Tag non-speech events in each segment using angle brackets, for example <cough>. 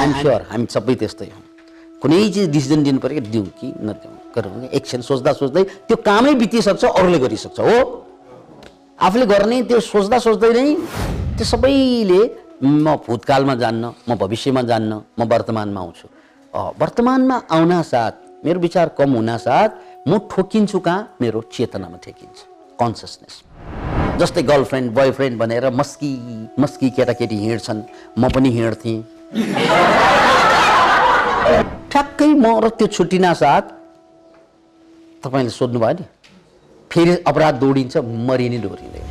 I'm sure हामी सबै त्यस्तै हौँ। कुनै चिज डिसिजन दिनु पऱ्यो दिउँ कि नदिउँ गरौँ एकछिन सोच्दा सोच्दै त्यो कामै बितिसक्छ अरूले गरिसक्छ हो आफूले गर्ने त्यो सोच्दा सोच्दै नै त्यो सबैले म भूतकालमा जान्न म भविष्यमा जान्न म वर्तमानमा आउँछु। वर्तमानमा आउन साथ मेरो विचार कम हुन साथ म ठोकिन्छु कहाँ? मेरो चेतनामा ठेकिन्छ। कन्सियसनेस जस्तै गर्लफ्रेन्ड बोयफ्रेन्ड भनेर मस्की मस्की केटाकेटी हिँड्छन्। म पनि हिँड्थेँ। ठ्याक्कै म र त्यो छुट्टिन साथ तपाईँले सोध्नुभयो नि फेरि अपराध दौडिन्छ मरि नै डोरिँदैन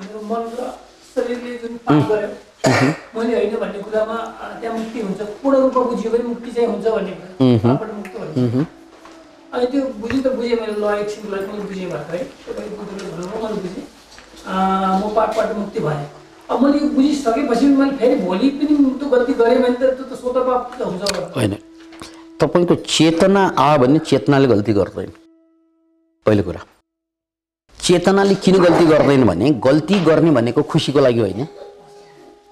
मेरो मन र शरीरले जुन मैले होइन भन्ने कुरामा त्यहाँ मुक्ति हुन्छ। पूर्ण रूपमा बुझियो भने मुक्ति चाहिँ हुन्छ भन्ने कुरा। मुक्त अनि त्यो बुझि त बुझेँ मैले ल एकछिनको लागि मैले बुझेँ बुझ्नु भन्नुभयो मैले बुझेँ। म पापबाट मुक्ति भएँ। अब मैले यो बुझिसकेपछि मैले फेरि भोलि पनि त्यो गल्ती गरेँ भने त त्यो त स्वत पाप त हुन्छ। होइन। तपाईँको चेतना आयो भने चेतनाले गल्ती गर्दैन। पहिलो कुरा। चेतनाले किन गल्ती गर्दैन भने गल्ती गर्ने भनेको खुसीको लागि होइन।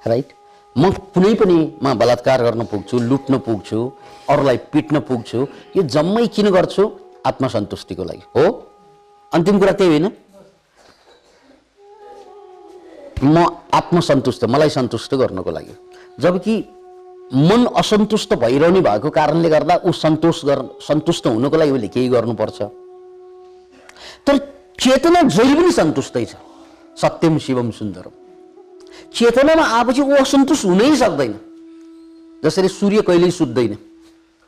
राइट म कुनै पनि म बलात्कार गर्न पुग्छु लुट्न पुग्छु अरूलाई पिट्न पुग्छु यो जम्मै किन गर्छु? आत्मसन्तुष्टिको लागि। हो? अन्तिम कुरा त्यही होइन। म आत्मसन्तुष्ट मलाई सन्तुष्ट गर्नको लागि। जबकि मन असन्तुष्ट भइरहने भएको कारणले गर्दा ऊ सन्तोष गर्न सन्तुष्ट हुनको लागि उसले केही गर्नुपर्छ। तर चेतना जहिले पनि सन्तुष्टै छ। सत्यम शिवम सुन्दरम। चेतनामा आएपछि ऊ असन्तुष्ट हुनै सक्दैन। जसरी सूर्य कहिल्यै सुत्दैन।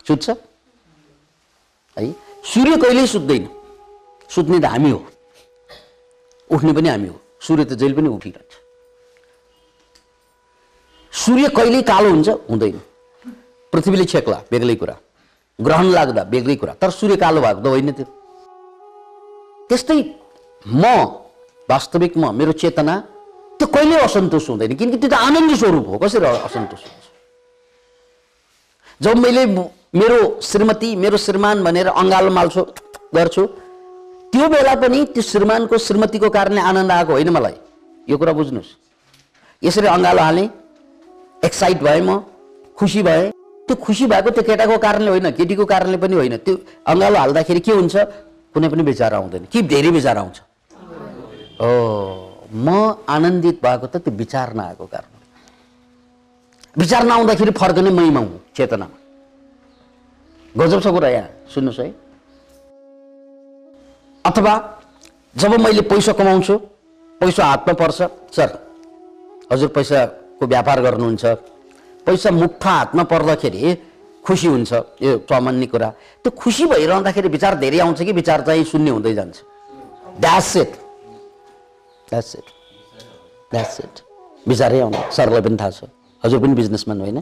सुत्छ? है? सूर्य कहिल्यै सुत्दैन। सुत्ने त हामी हो। उठ्ने पनि हामी हो। सूर्य त जहिले पनि उठिरहन्छ। सूर्य कहिल्यै कालो हुन्छ? हुँदैन। पृथ्वीले छेक्ला बेग्लै कुरा। ग्रहण लाग्दा बेग्लै कुरा। तर सूर्य कालो भएको त होइन त्यो। त्यस्तै म वास्तविक म मेरो चेतना त्यो कहिल्यै असन्तोष हुँदैन किनकि त्यो त आनन्द स्वरूप हो कसरी असन्तोष हुन्छ जब मैले मेरो श्रीमती मेरो श्रीमान भनेर अँगालो माल्छु गर्छु त्यो बेला पनि त्यो श्रीमानको श्रीमतीको कारणले आनन्द आएको होइन मलाई यो कुरा बुझ्नुहोस् यसरी अँगालो हालेँ एक्साइट भएँ म खुसी भएँ त्यो खुसी भएको त्यो केटाको कारणले होइन केटीको कारणले पनि होइन त्यो अँगालो हाल्दाखेरि के हुन्छ कुनै पनि विचार आउँदैन कि धेरै विचार आउँछ ओ म आनन्दित भएको त त्यो विचार नआएको कारण विचार नआउँदाखेरि फर्कने मैमा हुँ चेतनामा गजब छ कुरा यहाँ सुन्नुहोस् है। अथवा जब मैले पैसा कमाउँछु पैसा हातमा पर्छ सर हजुर पैसाको व्यापार गर्नुहुन्छ पैसा मुठा हातमा पर्दाखेरि खुसी हुन्छ यो सामान्य कुरा। त्यो खुसी भइरहँदाखेरि विचार धेरै आउँछ कि विचार चाहिँ शून्य हुँदै जान्छ। That's it that's it that's it विचारै आउनु सरलाई पनि थाहा छ हजुर पनि बिजनेसम्यान होइन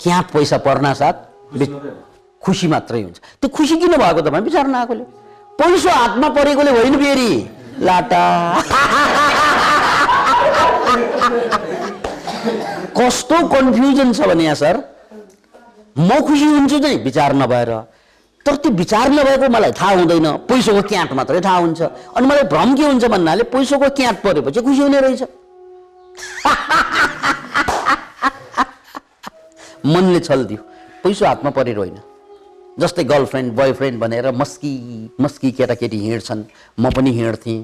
त्यहाँ पैसा पर्न साथ वि- खुसी मात्रै हुन्छ त्यो खुसी किन भएको तपाईँ विचार नआएकोले पैसा हातमा परेकोले होइन फेरि लाटा कस्तो कन्फ्युजन छ भने यहाँ सर म खुसी हुन्छु चाहिँ विचार नभएर तर त्यो विचार नभएको मलाई थाहा हुँदैन। पैसाको क्याट मात्रै थाहा हुन्छ। अनि मलाई भ्रम के हुन्छ भन्नाले पैसाको क्याट परेपछि खुसी हुने रहेछ। मनले छल्दियो। पैसा हातमा परेर होइन। जस्तै गर्लफ्रेन्ड बोयफ्रेन्ड भनेर मस्की मस्की केटाकेटी हिँड्छन्। म पनि हिँड्थेँ।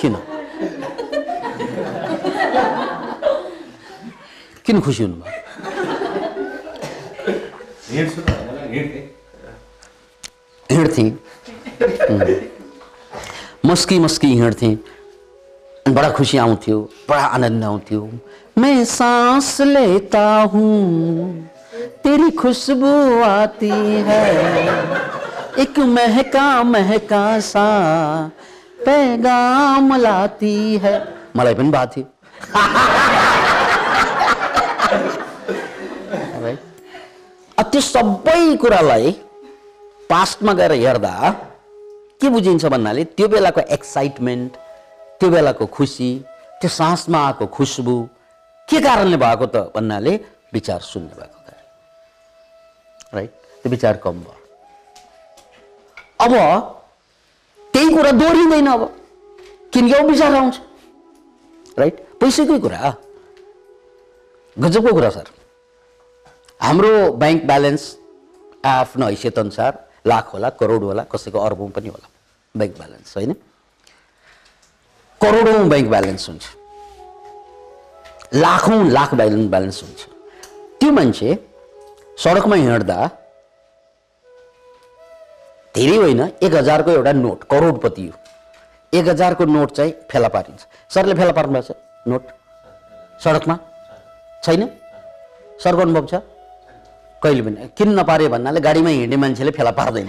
किन? किन खुसी हुनुभयो हिँड्छु त भनेर हिँड्थेँ हिँड्थेँ हम्म। मस्की मस्की हिँड्थेँ अनि बडा खुसी आउँथ्यो बडा आनन्द आउँथ्यो मैं सांस लेता हूँ तेरी खुशबू आती है। एक महका महका सा पैगाम लाती है। मलाई पनि भएको थियो Right? अब त्यो सबै कुरालाई पास्टमा गएर हेर्दा के बुझिन्छ भन्नाले त्यो बेलाको एक्साइटमेन्ट त्यो बेलाको खुसी त्यो सासमा आएको खुसबु के कारणले भएको त भन्नाले विचार शून्य भएको कारण राइट त्यो विचार कम भयो। अब त्यही कुरा दोहोरिँदैन अब। किनकि अब विचार आउँछ। राइट पैसाकै कुरा। गजबको कुरा सर। हाम्रो ब्याङ्क ब्यालेन्स आफ्नो हैसियत अनुसार लाख होला करोड होला कसैको अर्बौँ पनि होला ब्याङ्क ब्यालेन्स होइन? करोडौँ ब्याङ्क ब्यालेन्स हुन्छ। लाखौँ लाख ब्यालेन्स ब्यालेन्स हुन्छ। त्यो मान्छे सडकमा हिँड्दा धेरै होइन एक हजारको एउटा नोट करोडपति हो। एक हजारको नोट चाहिँ फेला पारिन्छ। सरले फेला पार्नु भएको छ? नोट? सडकमा? छैन? सरको अनुभव छ? कहिले पनि किन नपारे भन्नाले गाडीमा हिँड्ने मान्छेले फेला पार्दैन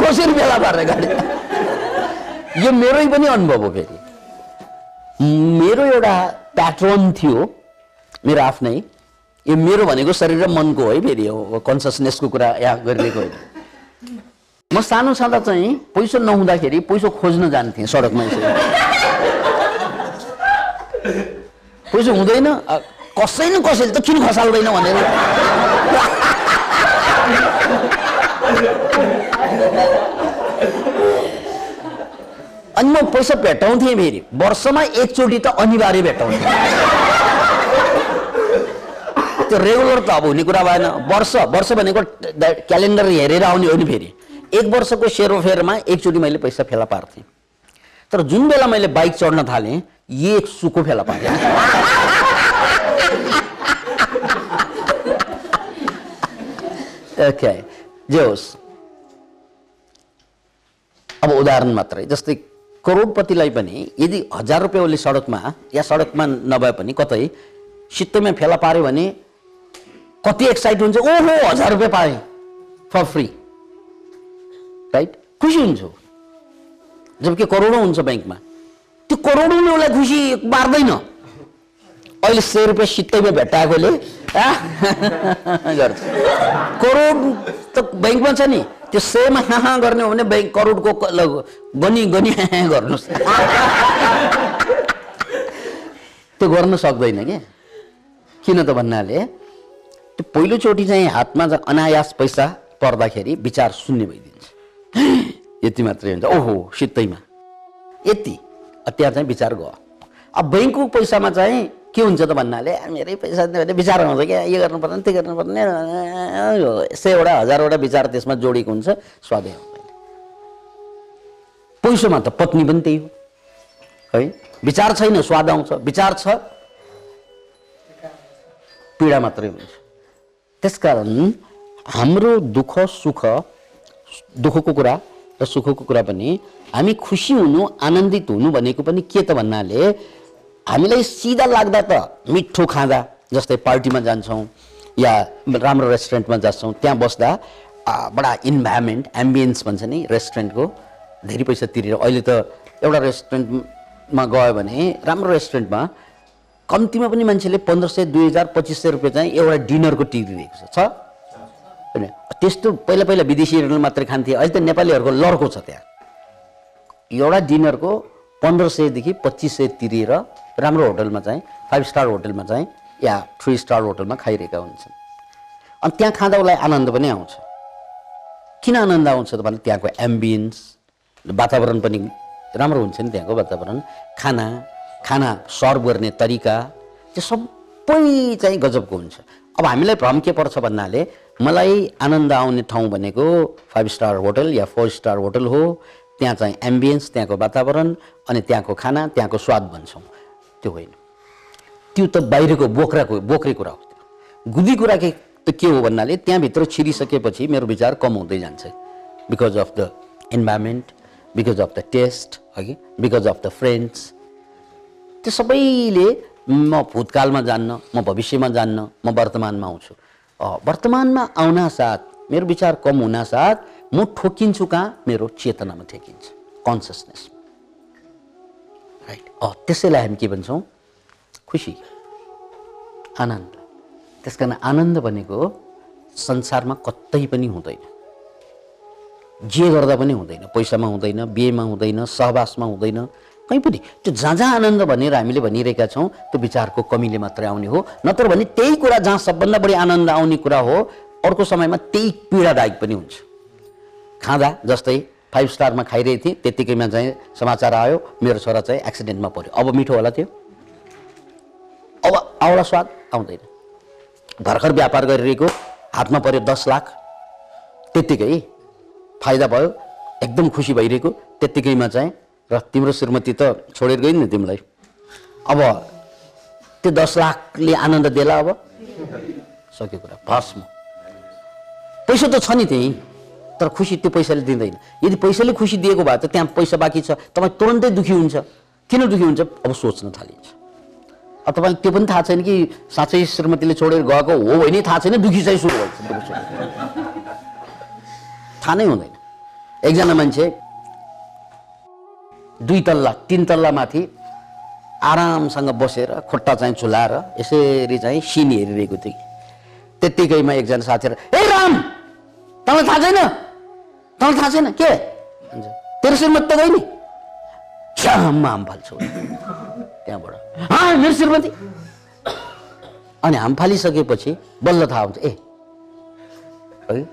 कसरी फेला पार्ने गाडी? यो मेरै पनि अनुभव हो फेरि। मेरो एउटा प्याट्रोन थियो मेरो आफ्नै। यो मेरो भनेको शरीर र मनको है फेरि कन्सियसनेसको कुरा यहाँ गरिरहेको होइन। म सानो छँदा चाहिँ पैसा नहुँदाखेरि पैसा खोज्न जान्थेँ सडकमा यसरी। पैसा हुँदैन। कसै न कसैले त किन खसाल्दैन भनेर। अनि म पैसा भेटाउँथेँ फेरि। वर्षमा एकचोटि त अनिवार्य भेटाउँथेँ त्यो रेगुलर त अब हुने कुरा भएन। वर्ष वर्ष भनेको क्यालेन्डर हेरेर आउने हो नि फेरि। एक वर्षको सेरोफेरमा एकचोटि मैले पैसा फेला पार्थेँ। तर जुन बेला मैले बाइक चढ्न थालेँ एक सुको फेला पारेँ ओके जे होस्। अब उदाहरण मात्रै जस्तै करोडपतिलाई पनि यदि हजार रुपियाँ उसले सडकमा या सडकमा नभए पनि कतै सित्तैमा फेला पाऱ्यो भने कति एक्साइट हुन्छ ओहो हजार रुपियाँ पाएँ। फर फ्री राइट खुसी हुन्छु। जबकि करोडौँ हुन्छ ब्याङ्कमा। त्यो करोडौँले उसलाई खुसी पार्दैन अहिले सय रुपियाँ सित्तैमा भेट्टाएकोले करोड त ब्याङ्कमा छ नि। त्यो सयमा हाँ हाँ गर्ने हो भने ब्याङ्क करोडको गनी गनी गर्नुहोस्। त्यो गर्न सक्दैन क्या किन त भन्नाले त्यो पहिलोचोटि चाहिँ हातमा अनायास पैसा पर्दाखेरि विचार शून्य भइदिन्छ। यति मात्रै हुन्छ। ओहो सित्तैमा। यति। त्यहाँ चाहिँ विचार गयो। अब ब्याङ्कको पैसामा चाहिँ के हुन्छ त भन्नाले मेरै पैसा भने विचार आउँछ क्या। यो गर्नुपर्ने त्यो गर्नुपर्ने यो सयवटा हजारवटा विचार त्यसमा जोडिएको हुन्छ। स्वादै आउँदैन पैसोमा त पत्नी पनि त्यही हो। है? विचार छैन स्वाद आउँछ। विचार छ। पीडा मात्रै हुन्छ। त्यसकारण हाम्रो दुःख सुख दुःखको कुरा र सुखको कुरा पनि हामी खुसी हुनु आनन्दित हुनु भनेको पनि के त भन्नाले हामीलाई सिधा लाग्दा त मिठो खाँदा जस्तै पार्टीमा जान्छौँ या राम्रो रेस्टुरेन्टमा जान्छौँ त्यहाँ बस्दा बडा इन्भाइरोमेन्ट एम्बियन्स भन्छ नि रेस्टुरेन्टको धेरै पैसा तिरेर। अहिले त एउटा रेस्टुरेन्टमा गयो भने राम्रो रेस्टुरेन्टमा कम्तीमा पनि मान्छेले पन्ध्र सय दुई हजार पच्चिस सय रुपियाँ चाहिँ एउटा डिनरको तिरिरहेको छ। छ? होइन त्यस्तो पहिला पहिला विदेशीहरूले मात्रै खान्थे। अहिले त नेपालीहरूको लर्को छ त्यहाँ। एउटा डिनरको पन्ध्र सयदेखि पच्चिस सय तिरेर राम्रो होटलमा चाहिँ फाइभ स्टार होटलमा चाहिँ या थ्री स्टार होटलमा खाइरहेका हुन्छन्। अनि त्यहाँ खाँदा उसलाई आनन्द पनि आउँछ। किन आनन्द आउँछ त भने त्यहाँको एम्बियन्स वातावरण पनि राम्रो हुन्छ नि त्यहाँको वातावरण। खाना खाना सर्भ गर्ने तरिका त्यो सबै चाहिँ गजबको हुन्छ। अब हामीलाई भ्रम के पर्छ भन्नाले मलाई आनन्द आउने ठाउँ भनेको फाइभ स्टार होटल या फोर स्टार होटल हो। त्यहाँ चाहिँ एम्बियन्स त्यहाँको वातावरण अनि त्यहाँको खाना त्यहाँको स्वाद भन्छौँ। त्यो होइन। त्यो त बाहिरको बोक्राको बोक्रे कुरा हो त्यो। गुदी कुरा के त के हो भन्नाले त्यहाँभित्र छिरिसकेपछि मेरो विचार कम हुँदै जान्छ। Because of the environment because of the taste अघि बिकज अफ द फ्रेन्ड्स त्यो सबैले म भूतकालमा जान्न म भविष्यमा जान्न म वर्तमानमा आउँछु। वर्तमानमा आउन साथ मेरो विचार कम हुन साथ म ठोकिन्छु कहाँ? मेरो चेतनामा ठेकिन्छ। कन्सियसनेस राइट त्यसैलाई हामी के भन्छौँ? खुसी। आनन्द। त्यस कारण आनन्द भनेको संसारमा कतै पनि हुँदैन। जे गर्दा पनि हुँदैन। पैसामा हुँदैन बिहेमा हुँदैन सहवासमा हुँदैन। कहीँ पनि। त्यो जहाँ जहाँ आनन्द भनेर हामीले भनिरहेका छौँ त्यो विचारको कमीले मात्रै आउने हो। नत्र भने त्यही कुरा जहाँ सबभन्दा बढी आनन्द आउने कुरा हो अर्को समयमा त्यही पीडादायक पनि हुन्छ। खाँदा जस्तै फाइभ स्टारमा खाइरहेको थिएँ त्यत्तिकैमा चाहिँ समाचार आयो मेरो छोरा चाहिँ एक्सिडेन्टमा पऱ्यो। अब मिठो होला त्यो। अब आउला स्वाद आउँदैन। भर्खर व्यापार गरिरहेको हातमा पऱ्यो दस लाख। त्यत्तिकै फाइदा भयो एकदम खुसी भइरहेको त्यत्तिकैमा चाहिँ र तिम्रो श्रीमती त छोडेर गइ नि तिमीलाई। अब त्यो दस लाखले आनन्द देला अब। सक्यो कुरा। भस्म पैसा त छ नि त्यहीँ तर खुसी त्यो पैसाले दिँदैन। यदि पैसाले खुसी दिएको भए त त्यहाँ पैसा बाँकी छ। तपाईँ तुरन्तै दुःखी हुन्छ। किन दुःखी हुन्छ? अब सोच्न थालिन्छ। अब तपाईँ त्यो पनि थाहा छैन कि साँच्चै श्रीमतीले छोडेर गएको हो भने थाहा छैन दुःखी चाहिँ सुरु सुरु। थाहा नै हुँदैन। एकजना मान्छे दुई तल्ला तिन तल्ला माथि आरामसँग बसेर खुट्टा चाहिँ झुलाएर यसरी चाहिँ सिन हेरिरहेको कि त्यत्तिकैमा एकजना साथीहरू ए राम! तँलाई थाहा छैन? तँलाई थाहा छैन? के? भन्छ तेरो श्रीमती त गई नि। छ्याम हाम फाल्छु। त्यहाँबाट "हाँ, मेरो श्रीमती अनि हाम फालिसकेपछि बल्ल थाहा हुन्छ ए है?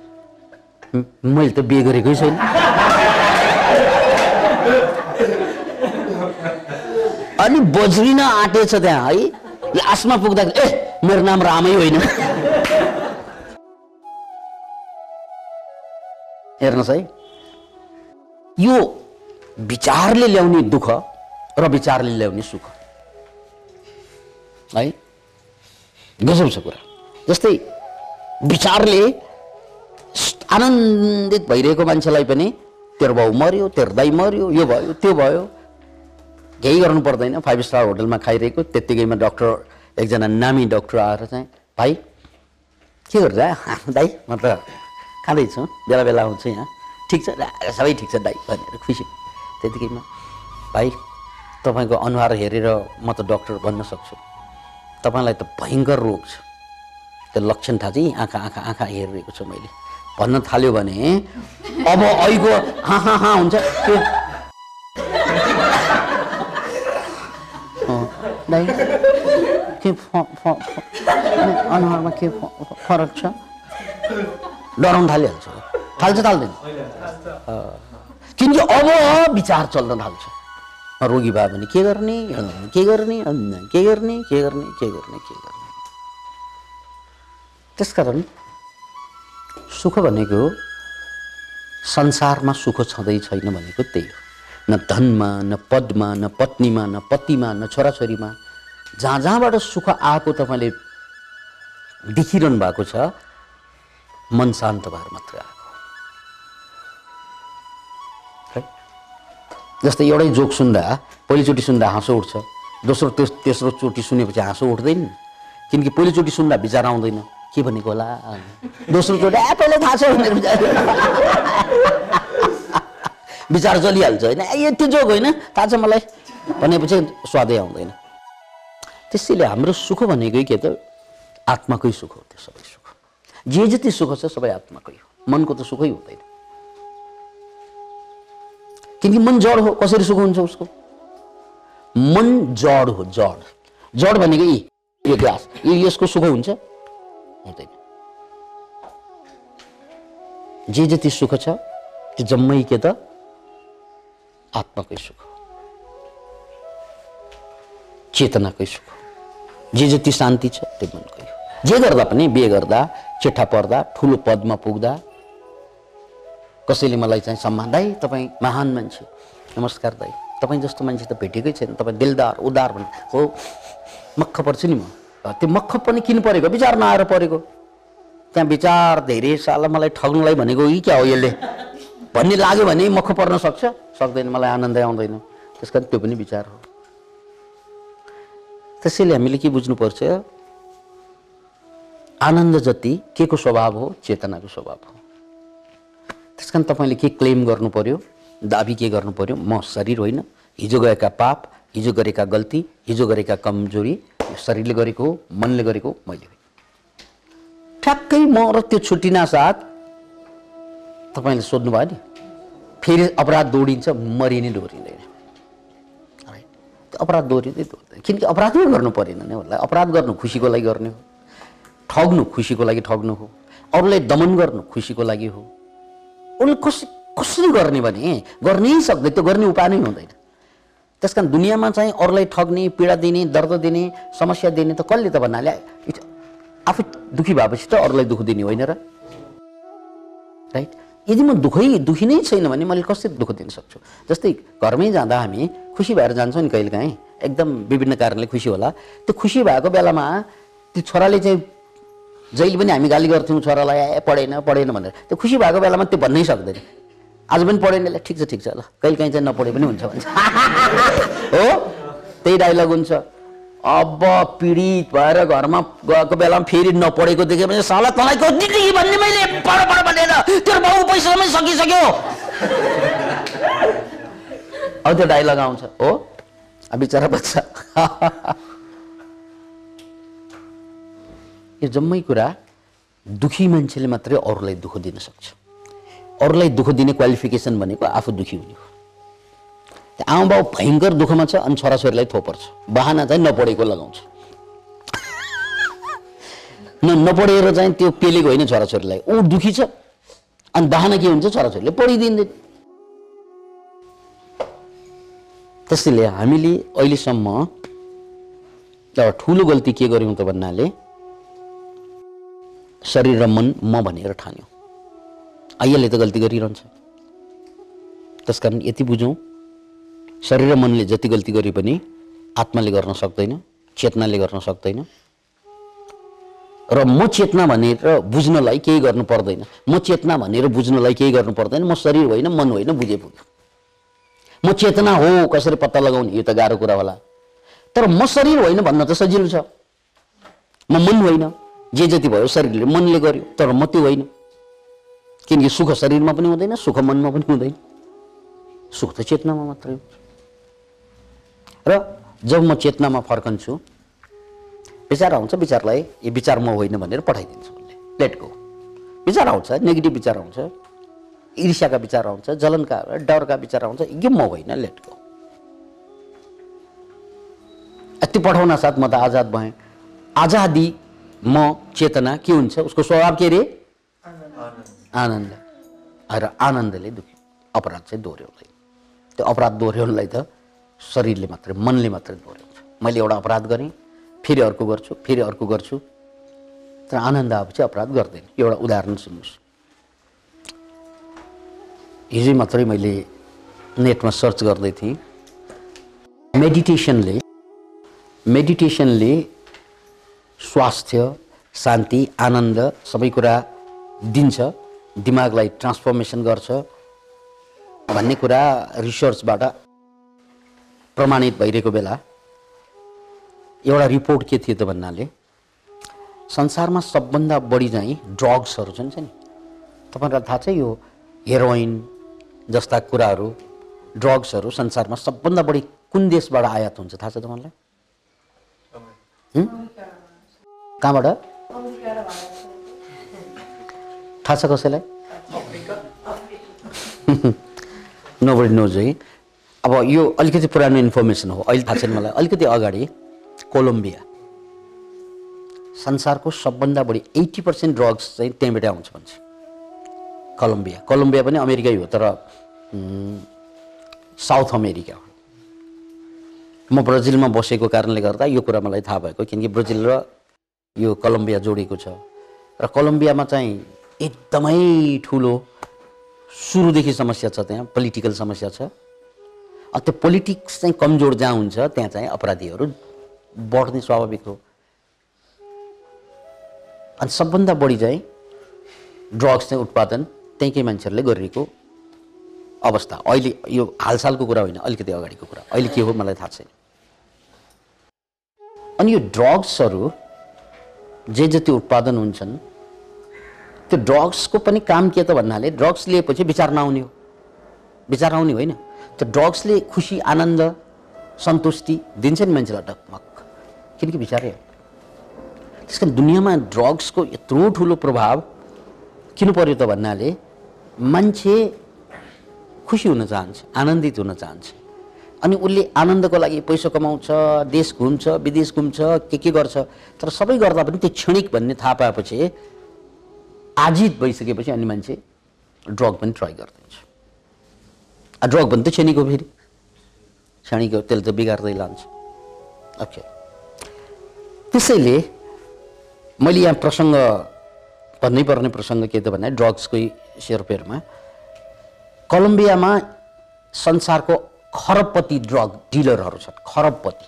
मैले त बिहे गरेकै छैन। अनि बज्रिन आँटेछ त्यहाँ है? लास्टमा पुग्दाखेरि ए मेरो नाम रामै होइन। हेर्नुहोस् है। यो विचारले ल्याउने दुःख र विचारले ल्याउने सुख। है? गजब छ कुरा। जस्तै विचारले आनन्दित भइरहेको मान्छेलाई पनि तेरो बाउ मऱ्यो तेरो दाइ मऱ्यो यो भयो त्यो भयो। केही गर्नु पर्दैन। फाइभ स्टार होटलमा खाइरहेको। त्यत्तिकैमा डक्टर एकजना नामी डक्टर आएर चाहिँ भाइ के गर्छ <laughs> दाइ म त खाँदैछु बेला बेला आउँछु यहाँ। ठिक छ? सबै ठिक छ दाइ भनेर खुसी त्यतिकैमा भाइ तपाईँको अनुहार हेरेर म त डक्टर भन्न सक्छु। तपाईँलाई त भयङ्कर रोग छ। त्यो लक्षण थाहा चाहिँ आँखा आँखा आँखा हेरिरहेको छु मैले। भन्न थाल्यो भने अब अहिलेको हाँ हाँ हाँ हुन्छ। त्यो अनुहारमा के फरक छ डराउनु थालिहाल्छ थाल्छ थाल्दैन किनकि अब विचार चल्न थाल्छ रोगी भयो भने के गर्ने के गर्ने के गर्ने के गर्ने के गर्ने के गर्ने त्यसकारण सुख भनेको संसारमा सुख छँदै छैन भनेको त्यही हो न धनमा न पदमा न पत्नीमा न पतिमा न छोराछोरीमा जहाँ जहाँबाट सुख आएको तपाईँले देखिरहनु भएको छ मन शान्त भएर मात्रै आएको है। जस्तै एउटै जोक सुन्दा पहिलोचोटि सुन्दा हाँसो उठ्छ। दोस्रो तेस तेस्रो चोटि सुनेपछि हाँसो उठ्दैन। किनकि पहिलोचोटि सुन्दा विचार आउँदैन। के भनेको होला? दोस्रो चोटि ए पहिला थाहा छ विचार <laughs> चलिहाल्छ होइन। ए, यो त्यो जोक होइन। थाहा छ मलाई? भनेपछि स्वादै आउँदैन। त्यसैले हाम्रो सुख भनेकै के त? आत्माकै सुख हो त्यो सबै सुख। जे जति सुख छ सबै आत्माकै हो। मनको त सुखै हुँदैन। किनकि मन जड हो कसरी सुख हुन्छ उसको? मन जड हो जड। जड भनेको यी यो ग्लास यो यसको सुख हुन्छ? हुँदैन। जे जति सुख छ त्यो जम्मै के त? आत्माकै सुख चेतनाकै सुख जे जति शान्ति छ त्यो मनकै हो जे गर्दा पनि बिहे गर्दा चिठा पर्दा ठुलो पदमा पुग्दा कसैले मलाई चाहिँ सम्मान दाई तपाईँ महान मान्छे नमस्कार दाई। तपाईँ जस्तो मान्छे त भेटेकै छैन। तपाईँ दिलदार उदार भन्ने हो। मक्ख पर्छु नि म। त्यो मक्ख पनि किन परेको? विचार नआएर परेको। त्यहाँ विचार धेरै साल मलाई ठग्नलाई भनेको कि क्या हो यसले? भन्ने लाग्यो भने मक्ख पर्न सक्छ। सक्दैन मलाई आनन्दै आउँदैन। त्यस कारण त्यो पनि विचार हो। त्यसैले हामीले के बुझ्नुपर्छ? आनन्द जति के को स्वभाव हो चेतनाको स्वभाव हो। त्यस कारण तपाईँले के क्लेम गर्नु पर्यो दाबी के गर्नु पर्यो म शरीर होइन। हिजो गएका पाप हिजो गरेका गल्ती हिजो गरेका कमजोरी शरीरले गरेको मनले गरेको हो मैले ठ्याक्कै म र त्यो छुट्टिना साथ तपाईँले सोध्नुभयो नि फेरि अपराध दौडिन्छ मरि नै डोरिँदैन अपराध दोहोरिँदै किनकि अपराधै गर्नु परेन नि उसलाई अपराध गर्नु खुसीको लागि गर्ने हो। ठग्नु खुसीको लागि ठग्नु हो। अरूलाई दमन गर्नु खुसीको लागि हो। उसले कस कसरी गर्ने भने गर्नै सक्दैन। त्यो गर्ने उपाय नै हुँदैन। त्यस कारण दुनियाँमा चाहिँ अरूलाई ठग्ने पीडा दिने दर्द दिने समस्या दिने त कसले त भन्नाले आफू दुःखी भएपछि त अरूलाई दुःख दिने होइन र। राइट? यदि म दुःखै दुःखी नै छैन भने मैले कसरी दुःख दिन सक्छु? जस्तै घरमै जाँदा हामी खुसी भएर जान्छौँ नि कहिलेकाहीँ एकदम विभिन्न कारणले खुसी होला। त्यो खुसी भएको बेलामा त्यो छोराले चाहिँ जहिले पनि हामी गाली गर्थ्यौँ छोरालाई ए पढेन पढेन भनेर। त्यो खुसी भएको बेलामा त्यो भन्नै सक्दैन। आज पनि पढेन ठिक छ ठिक छ ल। कहिलेकाहीँ चाहिँ नपढे पनि हुन्छ भन्छ। <laughs> हो? त्यही डाइलग हुन्छ। अब पीडित भएर घरमा गएको बेलामा फेरि नपढेको देख्यो भने साला तँलाई जिन्दगी भन्ने मैले पढ पढ भनेर तेरो बाउ पैसा सबै सकिसक्यो। अब त्यो डाइलग आउँछ। हो? बिचरा बच्चा। यो जम्मै कुरा दुखी मान्छेले मात्रै अरूलाई दुःख दिन सक्छ। अरूलाई दुःख दिने क्वालिफिकेसन भनेको आफू दुखी हुने हो। आमा बाउ भयङ्कर दुःखमा छ अनि छोराछोरीलाई थोपर्छ बाहना चाहिँ नपढेको लगाउँछ। न नपढेर चाहिँ त्यो पेलेको होइन छोराछोरीलाई। ऊ दुखी छ। अनि बाहना के हुन्छ छोराछोरीले पढिदिँदैन। त्यसैले हामीले अहिलेसम्म एउटा ठुलो गल्ती के गर्यौँ त भन्नाले शरीर र मन म भनेर ठान्यौँ। आइयाले त गल्ती गरिरहन्छ। त्यस कारण यति बुझौँ। शरीर र मनले जति गल्ती गरे पनि आत्माले गर्न सक्दैन चेतनाले गर्न सक्दैन। र म चेतना भनेर बुझ्नलाई केही गर्नु पर्दैन। म चेतना भनेर बुझ्नलाई केही गर्नु पर्दैन। म शरीर होइन मन होइन बुझे पुग्यो। म चेतना हो कसरी पत्ता लगाउने? यो त गाह्रो कुरा होला। तर म शरीर होइन भन्न त सजिलो छ। म मन होइन। जे जति भयो शरीरले मनले गर्यो तर म त्यो होइन। किनकि सुख शरीरमा पनि हुँदैन सुख मनमा पनि हुँदैन। सुख त चेतनामा मात्रै हुन्छ र जब म चेतनामा फर्कन्छु विचार आउँछ विचारलाई यो विचार म होइन भनेर पठाइदिन्छु उसले। लेट गो विचार आउँछ नेगेटिभ विचार आउँछ ईर्ष्याका विचार आउँछ जलनका डरका विचार आउँछ यो म होइन लेट गो यति पठाउन साथ म त आजाद भएँ। आजादी म चेतना के हुन्छ? उसको स्वभाव के रे? आनन्द। र आनन्दले दुख्यो अपराध चाहिँ दोहोऱ्याउलाई त्यो अपराध दोहोऱ्याउनलाई त शरीरले मात्रै मनले मात्रै दोहोऱ्याउँछ मैले एउटा अपराध गरेँ फेरि अर्को गर्छु फेरि अर्को गर्छु। तर आनन्द आएपछि अपराध गर्दैन। एउटा उदाहरण सुन्नुहोस्। हिजो मात्रै मैले नेटमा सर्च गर्दै थिएँ। मेडिटेसनले मेडिटेसनले स्वास्थ्य शान्ति आनन्द सबै कुरा दिन्छ। दिमागलाई ट्रान्सफर्मेसन गर्छ। भन्ने कुरा रिसर्चबाट प्रमाणित भइरहेको बेला एउटा रिपोर्ट के थियो त भन्नाले संसारमा सबभन्दा बढी चाहिँ ड्रग्सहरू छन् नि। तपाईँहरूलाई थाहा छ यो हेरोइन जस्ता कुराहरू ड्रग्सहरू संसारमा सबभन्दा बढी कुन देशबाट आयात हुन्छ थाहा छ तपाईँलाई? कहाँबाट? थाहा छ कसैलाई? <laughs> नोबडी नोज है। अब यो अलिकति पुरानो इन्फर्मेसन हो। अहिले थाहा छैन मलाई। अलिकति अगाडि कोलम्बिया। संसारको सबभन्दा बढी एट्टी पर्सेन्ट ड्रग्स चाहिँ त्यहीँबाट आउँछ भन्छ। कोलम्बिया। कोलम्बिया पनि अमेरिकै हो तर साउथ अमेरिका हो। म ब्राजिलमा बसेको कारणले गर्दा यो कुरा मलाई थाहा भएको किनकि ब्राजिल र यो कोलम्बिया जोडिएको छ। र कोलम्बियामा चाहिँ एकदमै ठुलो सुरुदेखि समस्या छ त्यहाँ पोलिटिकल समस्या छ। त्यो पोलिटिक्स चाहिँ कमजोर जहाँ हुन्छ त्यहाँ चाहिँ अपराधीहरू बढ्ने स्वाभाविक हो। अनि सबभन्दा बढी चाहिँ ड्रग्स चाहिँ उत्पादन त्यहीँकै मान्छेहरूले गरिरहेको अवस्था। अहिले यो हालसालको कुरा होइन अलिकति अगाडिको कुरा। अहिले के हो मलाई थाहा छैन। अनि यो ड्रग्सहरू जे जति उत्पादन हुन्छन् त्यो ड्रग्सको पनि काम के त भन्नाले ड्रग्स लिएपछि विचार नआउने हो। विचार आउने होइन। त्यो ड्रग्सले खुसी आनन्द सन्तुष्टि दिन्छ नि मान्छेलाई ढकमक किनकि विचारै हो त्यस कारण दुनियाँमा ड्रग्सको यत्रो ठुलो प्रभाव किन पर्यो त भन्नाले मान्छे खुसी हुन चाहन्छ आनन्दित हुन चाहन्छ अनि उसले आनन्दको लागि पैसा कमाउँछ देश घुम्छ विदेश घुम्छ के के गर्छ तर सबै गर्दा पनि त्यो क्षणिक भन्ने थाहा पाएपछि आजित भइसकेपछि अनि मान्छे ड्रग पनि ट्राई गरिदिन्छ ड्रग पनि त हो फेरि। हो त्यसले त बिगार्दै लान्छ। ओके त्यसैले मैले यहाँ प्रसङ्ग भन्नै पर्ने प्रसङ्ग के त भने ड्रग्सकै सेरोपेरमा कलम्बियामा संसारको खरबपति ड्रग डिलरहरू छन्। खरबपति।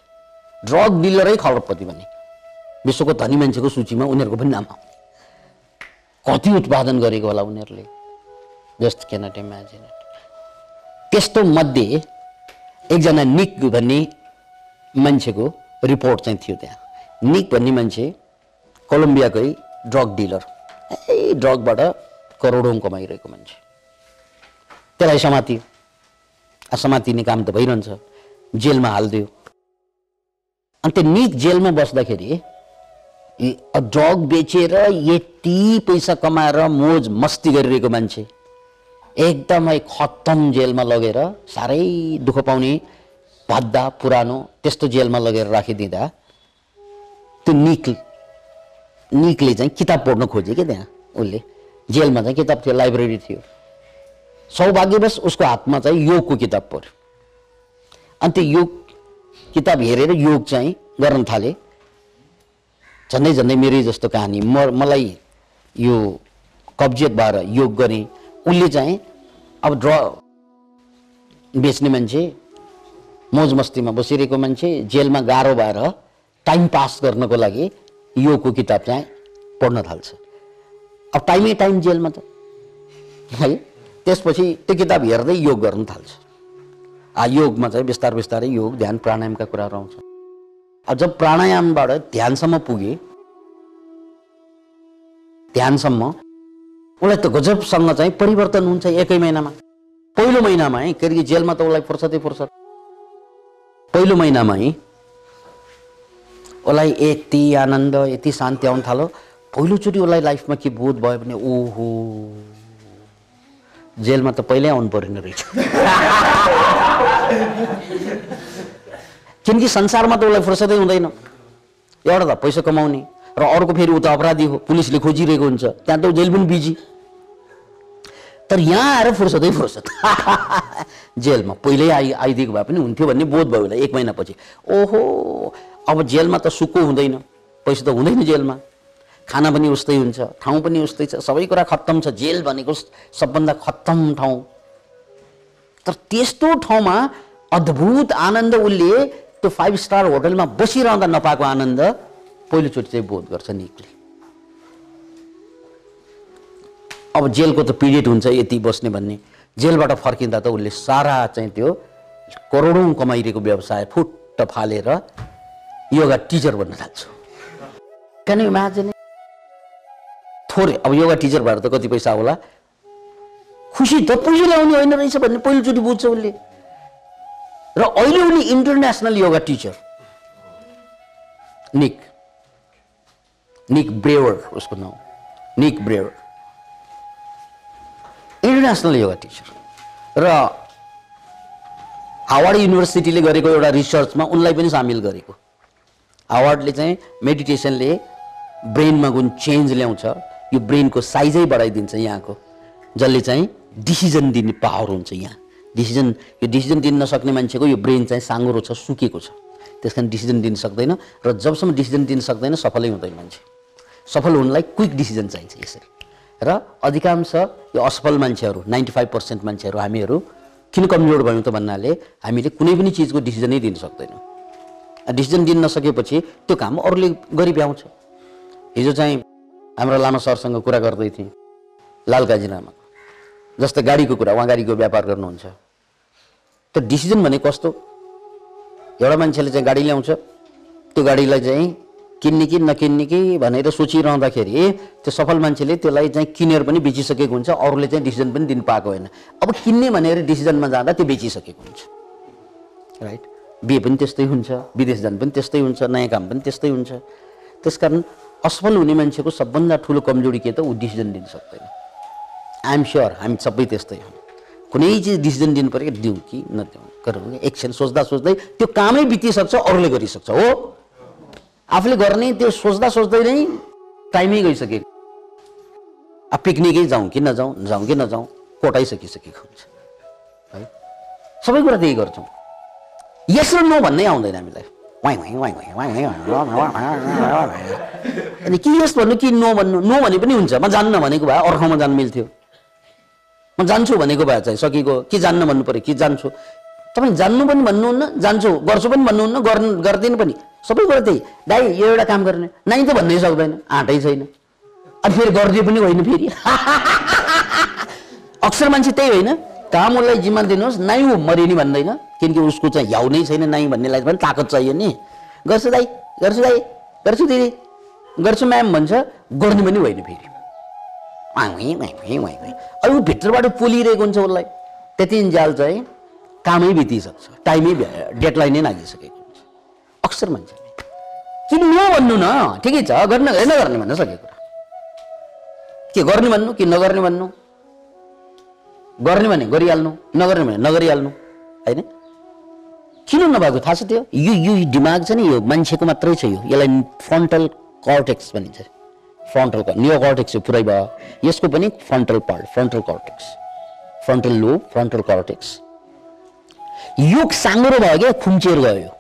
ड्रग डिलरै खरबपति भने विश्वको धनी मान्छेको सूचीमा उनीहरूको पनि नाम आउँछ कति उत्पादन गरेको होला उनीहरूले? जस्ट क्यानट इमेजिन त्यस्तो मध्ये एकजना निक भन्ने मान्छेको रिपोर्ट चाहिँ थियो त्यहाँ। निक भन्ने मान्छे कोलम्बियाकै ड्रग डिलर। ए ड्रगबाट करोडौँ कमाइरहेको मान्छे। त्यसलाई समातियो। समातिने काम त भइरहन्छ। जेलमा हालिदियो। अनि त्यो निक जेलमा बस्दाखेरि ड्रग बेचेर यति पैसा कमाएर मोज मस्ती गरिरहेको मान्छे। एकदमै खत्तम जेलमा लगेर साह्रै दुःख पाउने भद्दा पुरानो त्यस्तो जेलमा लगेर राखिदिँदा त्यो निक निकले चाहिँ किताब पढ्न खोज्यो क्या त्यहाँ उसले? जेलमा चाहिँ किताब थियो लाइब्रेरी थियो। सौभाग्यवश उसको हातमा चाहिँ योगको किताब पऱ्यो। अनि त्यो योग किताब हेरेर योग चाहिँ गर्न थाले। झन्डै झन्डै मेरै जस्तो कहानी। म मलाई यो कब्जियत भएर योग गरेँ उसले चाहिँ अब ड्र बेच्ने मान्छे मोज मस्तीमा बसिरहेको मान्छे जेलमा गाह्रो भएर टाइम पास गर्नको लागि योगको किताब चाहिँ पढ्न थाल्छ। अब टाइमै टाइम जेलमा त है? त्यसपछि त्यो किताब हेर्दै योग गर्न थाल्छ। आ योगमा चाहिँ बिस्तार बिस्तारै योग ध्यान प्राणायामका कुराहरू आउँछ। अब जब प्राणायामबाट ध्यानसम्म पुगे ध्यानसम्म उसलाई त गजबसँग चाहिँ परिवर्तन हुन्छ एकै महिनामा। पहिलो महिनामै के अरे जेलमा त उसलाई फुर्सदै फुर्सद। पहिलो महिनामै उसलाई यति आनन्द यति शान्ति आउनु थाल्यो। पहिलोचोटि उसलाई लाइफमा के बोध भयो भने ओहो जेलमा त पहिल्यै आउनु परेन रहेछ। <laughs> किनकि संसारमा त उसलाई फुर्सदै हुँदैन। एउटा त पैसा कमाउने। र अर्को फेरि उता अपराधी हो पुलिसले खोजिरहेको हुन्छ। त्यहाँ त जेल पनि बिजी। तर यहाँ आएर फुर्सदै फुर्सद। <laughs> जेलमा। पहिल्यै आइ आइदिएको भए पनि हुन्थ्यो भन्ने बोध भयो उसलाई एक महिनापछि। ओहो! अब जेलमा त सुक्को हुँदैन। पैसा त हुँदैन जेलमा। खाना पनि उस्तै हुन्छ। ठाउँ पनि उस्तै छ। सबै कुरा खत्तम छ। जेल भनेको सबभन्दा खत्तम ठाउँ। तर त्यस्तो ठाउँमा अद्भुत आनन्द उसले त्यो फाइभ स्टार होटलमा बसिरहँदा नपाएको आनन्द पहिलोचोटि चाहिँ बोध गर्छ निकले अब जेलको त पिरियड हुन्छ यति बस्ने भन्ने जेलबाट फर्किँदा त उसले सारा चाहिँ त्यो करोडौँ कमाइरहेको व्यवसाय फुट्ट फालेर योगा टिचर बन्न थाल्छ। क्यान इमेजिन थोरै अब योगा टिचर भएर त कति पैसा होला? खुसी त पैसा ल्याउने होइन रहेछ भन्ने पहिलोचोटि बुझ्छ उसले। र अहिले उनी international yoga teacher. Nick. Nick Brewer उसको नाउँ Nick Brewer international yoga teacher र हावार्ड युनिभर्सिटीले गरेको एउटा रिसर्चमा उनलाई पनि सामेल गरेको। हावार्डले चाहिँ मेडिटेसनले ब्रेनमा जुन चेन्ज ल्याउँछ यो ब्रेनको साइजै बढाइदिन्छ यहाँको। जसले चाहिँ डिसिजन दिने पावर हुन्छ यहाँ। डिसिजन यो डिसिजन दिन नसक्ने मान्छेको यो ब्रेन चाहिँ साँगुरो छ सुकेको छ। त्यस कारण डिसिजन दिन सक्दैन र जबसम्म डिसिजन दिन सक्दैन सफलै हुँदैन मान्छे। सफल हुनलाई क्विक डिसिजन चाहिन्छ यसरी। र अधिकांश यो असफल मान्छेहरू नाइन्टी फाइभ पर्सेन्ट मान्छेहरू हामीहरू किन कमजोर भयौँ त भन्नाले हामीले कुनै पनि चिजको डिसिजनै दिन सक्दैनौँ। डिसिजन दिन नसकेपछि त्यो काम अरूले गरी भ्याउँछ। हिजो चाहिँ हाम्रो लामा सरसँग कुरा गर्दै थिएँ लाल काजीरामा जस्तै गाडीको कुरा उहाँ गाडीको व्यापार गर्नुहुन्छ। त्यो डिसिजन भने कस्तो? एउटा मान्छेले चाहिँ गाडी ल्याउँछ त्यो गाडीलाई चाहिँ किन्ने कि नकिन्ने कि भनेर सोचिरहँदाखेरि त्यो सफल मान्छेले त्यसलाई चाहिँ किनेर पनि बेचिसकेको हुन्छ अरूले चाहिँ डिसिजन पनि दिन पाएको होइन। अब किन्ने भनेर डिसिजनमा जाँदा त्यो बेचिसकेको हुन्छ। राइट बिहे पनि त्यस्तै हुन्छ विदेश जानु पनि त्यस्तै हुन्छ नयाँ काम पनि त्यस्तै हुन्छ। त्यसकारण असफल हुने मान्छेको सबभन्दा ठुलो कमजोरी के त ऊ डिसिजन दिन सक्दैन। आइएम स्योर हामी सबै त्यस्तै हौँ। कुनै चिज डिसिजन दिनु पऱ्यो दिउँ कि नदिउँ गरौँ एकछिन सोच्दा सोच्दै त्यो कामै बितिसक्छ अरूले गरिसक्छ हो? आफूले गर्ने त्यो सोच्दा सोच्दै नै टाइमै गइसक्यो अब पिकनिकै जाउँ कि नजाउँ जाउँ कि नजाउँ कोटाइसकिसकेको हुन्छ है सबै कुरा त्यही गर्छौँ यस र नो भन्नै आउँदैन हामीलाई why why why why why. अनि कि यस भन्नु कि नो भन्नु नो भने पनि हुन्छ म जान्न भनेको भए अर्को ठाउँमा जानु मिल्थ्यो म जान्छु भनेको भए चाहिँ सकिएको कि जान्न भन्नु पऱ्यो कि जान्छु तपाईँ जान्नु पनि भन्नुहुन्न जान्छु गर्छु पनि भन्नुहुन्न गर्नु गर्दिनँ पनि सबै कुरा त्यही। दाइ यो एउटा काम गर्ने। नाइ त भन्नै सक्दैन। आँटै छैन। अनि फेरि गरिदियो पनि होइन फेरि। <laughs> अक्सर मान्छे त्यही होइन। काम उसलाई जिम्मा दिनुहोस्। नाइ ऊ भन्दैन। किनकि उसको चाहिँ ह्याउ नै छैन नाइ भन्नेलाई पनि ताकत चाहियो नि। गर्छु दाइ गर्छु दाइ गर्छु दिदी। गर्छु म्याम भन्छ गर्नु पनि होइन फेरि। अब ऊ भित्रबाट पोलिरहेको हुन्छ उसलाई। त्यति जाल चाहिँ कामै बितिसक्छ। टाइमै डेडलाइन नै लागिसकेको हुन्छ अक्सर मान्छे। किन न भन्नु न? ठिकै छ गर्न नगर्ने भन्न सकेको कुरा। के गर्ने भन्नु कि नगर्ने भन्नु? गर्ने भने गरिहाल्नु नगर्ने भने नगरिहाल्नु होइन? किन नभएको? थाहा छ त्यो? यो यो दिमाग छ नि यो मान्छेको मात्रै छ यो। यसलाई फ्रन्टल कर्टेक्स भनिन्छ। फ्रन्टल नियो कर्टेक्स पुरै भयो। यसको पनि frontal part frontal cortex frontal lobe frontal cortex यो साँगुरो भयो क्या खुम्चिएर गयो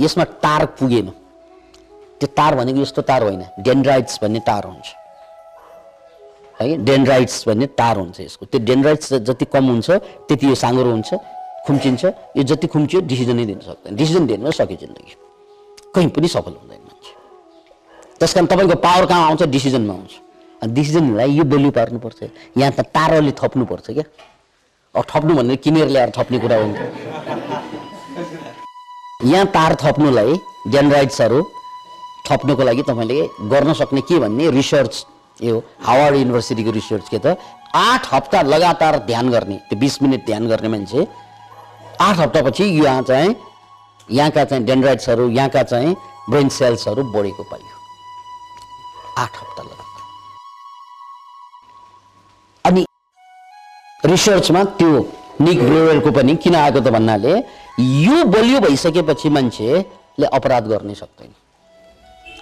यसमा तार पुगेन। त्यो तार भनेको यस्तो तार होइन डेन्ड्राइट्स भन्ने तार हुन्छ। है डेन्ड्राइट्स भन्ने तार हुन्छ यसको। त्यो डेन्ड्राइट्स जति कम हुन्छ त्यति यो साँगुरो हुन्छ खुम्चिन्छ। यो जति खुम्चियो डिसिजनै दिन सक्दैन। डिसिजन दिनु सक्यो जिन्दगी। कहीँ पनि सफल हुँदैन मान्छे। त्यस कारण तपाईँको पावर कहाँ आउँछ? डिसिजनमा आउँछ। अनि डिसिजनलाई यो बलियो पार्नुपर्छ। यहाँ त तारले थप्नुपर्छ क्या। अब थप्नु भन्ने किनेर ल्याएर थप्ने कुरा हुन्छ यहाँ तार थप्नुलाई डेन्ड्राइट्सहरू थप्नुको लागि तपाईँले गर्न सक्ने के भन्ने रिसर्च यो हावार्ड युनिभर्सिटीको रिसर्च के त आठ हप्ता लगातार ध्यान गर्ने त्यो बिस मिनट ध्यान गर्ने मान्छे आठ हप्तापछि यहाँ चाहिँ यहाँका चाहिँ डेन्ड्राइट्सहरू यहाँका चाहिँ ब्रेन सेल्सहरू बढेको पाइयो। आठ हप्ता लगातार। अनि रिसर्चमा त्यो निक ब्रेवरको पनि किन आएको त भन्नाले यो बलियो भइसकेपछि मान्छेले अपराध गर्नै सक्दैन।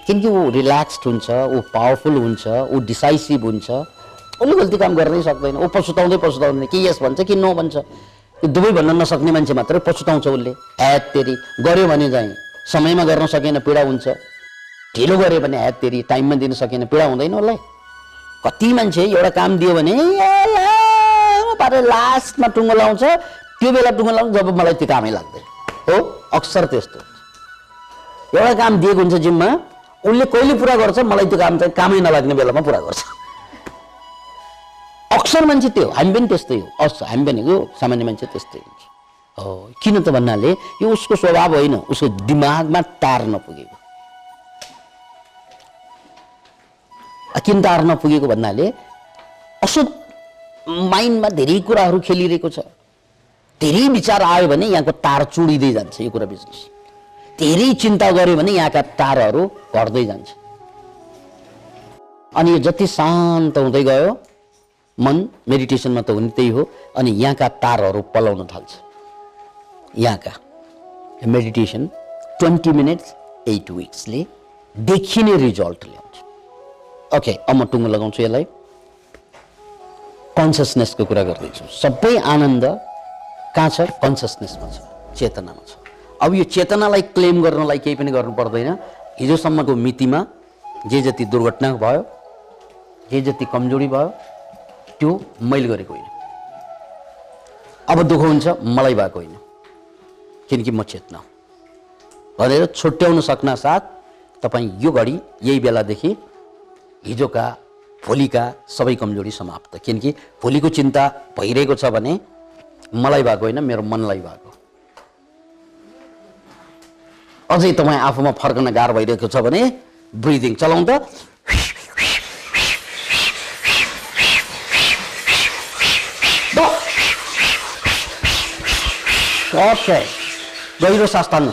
किनकि ऊ रिल्याक्स्ड हुन्छ ऊ पावरफुल हुन्छ ऊ डिसाइसिभ हुन्छ उसले गल्ती काम गर्नै सक्दैन। ऊ पछुताउँदै पछुताउँदैन कि यस भन्छ कि नो भन्छ। दुवै भन्न नसक्ने मान्छे मात्रै पछुताउँछ उसले। ह्यात तेरी गऱ्यो भने चाहिँ समयमा गर्न सकेन पीडा हुन्छ। ढिलो गऱ्यो भने ह्यात तेरी टाइममा दिन सकेन पीडा हुँदैन उसलाई। कति मान्छे एउटा काम दियो भने पारेर लास्टमा टुङ्गो लाउँछ त्यो बेला टुङ्गो लाउँछ जब मलाई त्यो कामै लाग्दैन। हो? अक्सर त्यस्तो एउटा काम दिएको हुन्छ जिम्मा उसले कहिले पुरा गर्छ मलाई त्यो काम चाहिँ कामै नलाग्ने बेलामा पुरा गर्छ। अक्सर मान्छे त्यो हामी पनि त्यस्तै हो। अस हामी पनि हो सामान्य मान्छे त्यस्तै हुन्छ। हो किन त भन्नाले यो उसको स्वभाव होइन। उसको दिमागमा तार नपुगेको। किन तार नपुगेको भन्नाले अशुद्ध माइन्डमा धेरै कुराहरू खेलिरहेको छ। धेरै विचार आयो भने यहाँको तार चुडिँदै जान्छ यो कुरा बुझ्नुहोस् धेरै चिन्ता गर्यो भने यहाँका तारहरू घट्दै जान्छ। अनि यो जति शान्त हुँदै गयो मन मेडिटेसनमा त हुने त्यही हो अनि यहाँका तारहरू पलाउन थाल्छ। यहाँका मेडिटेसन ट्वेन्टी मिनट्स एट विक्सले देखिने रिजल्ट ल्याउँछ। ओके अब म टुङ्गो लगाउँछु यसलाई। कन्सियसनेसको कुरा गर्दैछु। सबै आनन्द कहाँ छ? कन्सियसनेसमा छ चेतनामा छ। अब यो चेतनालाई क्लेम गर्नलाई केही पनि गर्नु पर्दैन। हिजोसम्मको मितिमा जे जति दुर्घटना भयो जे जति कमजोरी भयो त्यो मैले गरेको होइन। अब दुःख हुन्छ मलाई भएको होइन। किनकि म चेतना हुँ। भनेर छुट्याउन सक्न साथ तपाईँ यो घडी यही बेलादेखि हिजोका भोलिका सबै कमजोरी समाप्त। किनकि भोलिको चिन्ता भइरहेको छ भने मलाई भएको होइन मेरो मनलाई भएको। अझै तपाईँ आफूमा फर्कन गाह्रो भइरहेको छ भने ब्रिदिङ चलाउँ त ओके गहिरो सास तान्नु।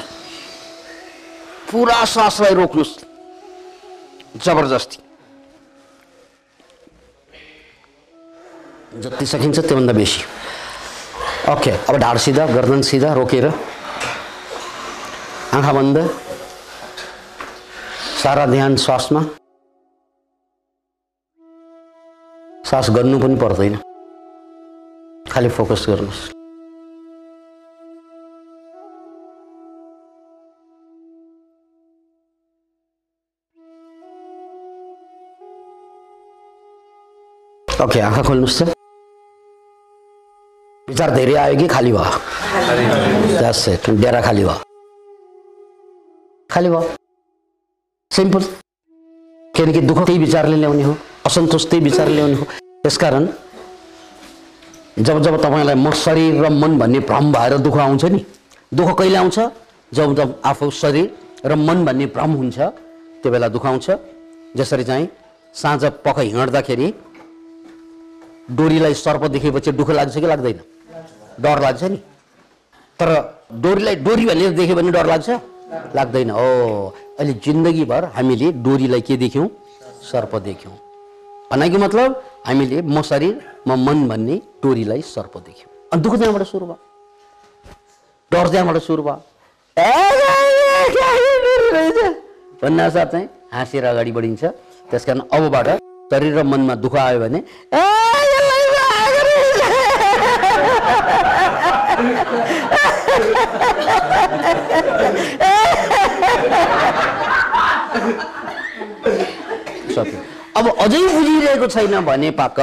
पुरा सासलाई रोक्नुहोस् जबरजस्ती। जति सकिन्छ त्योभन्दा बेसी। ओके अब ढाड सिधा गर्दन सिधा रोकेर। आँखा बन्द। सारा ध्यान श्वासमा। सास गर्नु पनि पर्दैन। खालि फोकस गर्नुहोस्। ओके आँखा खोल्नुहोस् त। विचार धेरै आयो कि खाली भयो. डेरा खाली भयो। खाली भयो। सिम्पल किनकि दुःख त्यही विचारले ल्याउने हो। असन्तोष त्यही विचारले ल्याउने हो। त्यसकारण जब जब तपाईँलाई म शरीर र मन भन्ने भ्रम भएर दुःख आउँछ नि दुःख कहिले आउँछ? जब जब आफू शरीर र मन भन्ने भ्रम हुन्छ त्यो बेला दुःख आउँछ। जसरी चाहिँ साँझ पख हिँड्दाखेरि डोरीलाई सर्प देखेपछि दुःख लाग्छ कि लाग्दैन? डर लाग्छ नि। तर डोरीलाई डोरी भनेर देख्यो भने डर लाग्छ? लाग्दैन। हो अहिले जिन्दगीभर हामीले डोरीलाई के देख्यौँ? सर्प देख्यौँ। भनाइको मतलब हामीले म शरीर म मन भन्ने डोरीलाई सर्प देख्यौँ। अनि दुःख त्यहाँबाट सुरु भयो? डर त्यहाँबाट सुरु भयो? भन्ना साथ चाहिँ हाँसेर अगाडि बढिन्छ। त्यस कारण अबबाट शरीर र मनमा दुःख आयो भने अब अझै बुझिरहेको छैन भने पाक।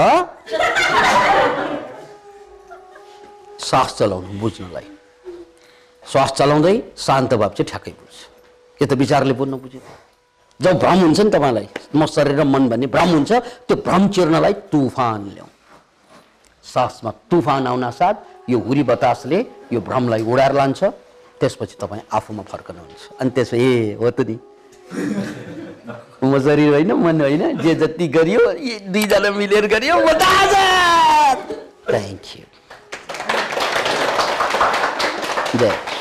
सास चलाउनु बुझ्नलाई। श्वास चलाउँदै शान्त भाव चाहिँ ठ्याक्कै बुझ्छ। यो त विचारले पूर्ण बुझ्यो। जब भ्रम हुन्छ नि तपाईँलाई म शरीर र मन भन्ने भ्रम हुन्छ त्यो भ्रम चिर्नलाई तुफान ल्याउँ सासमा तुफान आउन साथ यो हुरी बतासले यो भ्रमलाई उडाएर लान्छ। त्यसपछि तपाईँ आफूमा फर्कनुहुन्छ अनि त्यसो ए हो त नि। <laughs> म शरीर होइन मन होइन। जे जति गरियो दुईजना मिलेर गरियो थ्याङ्क यू जय।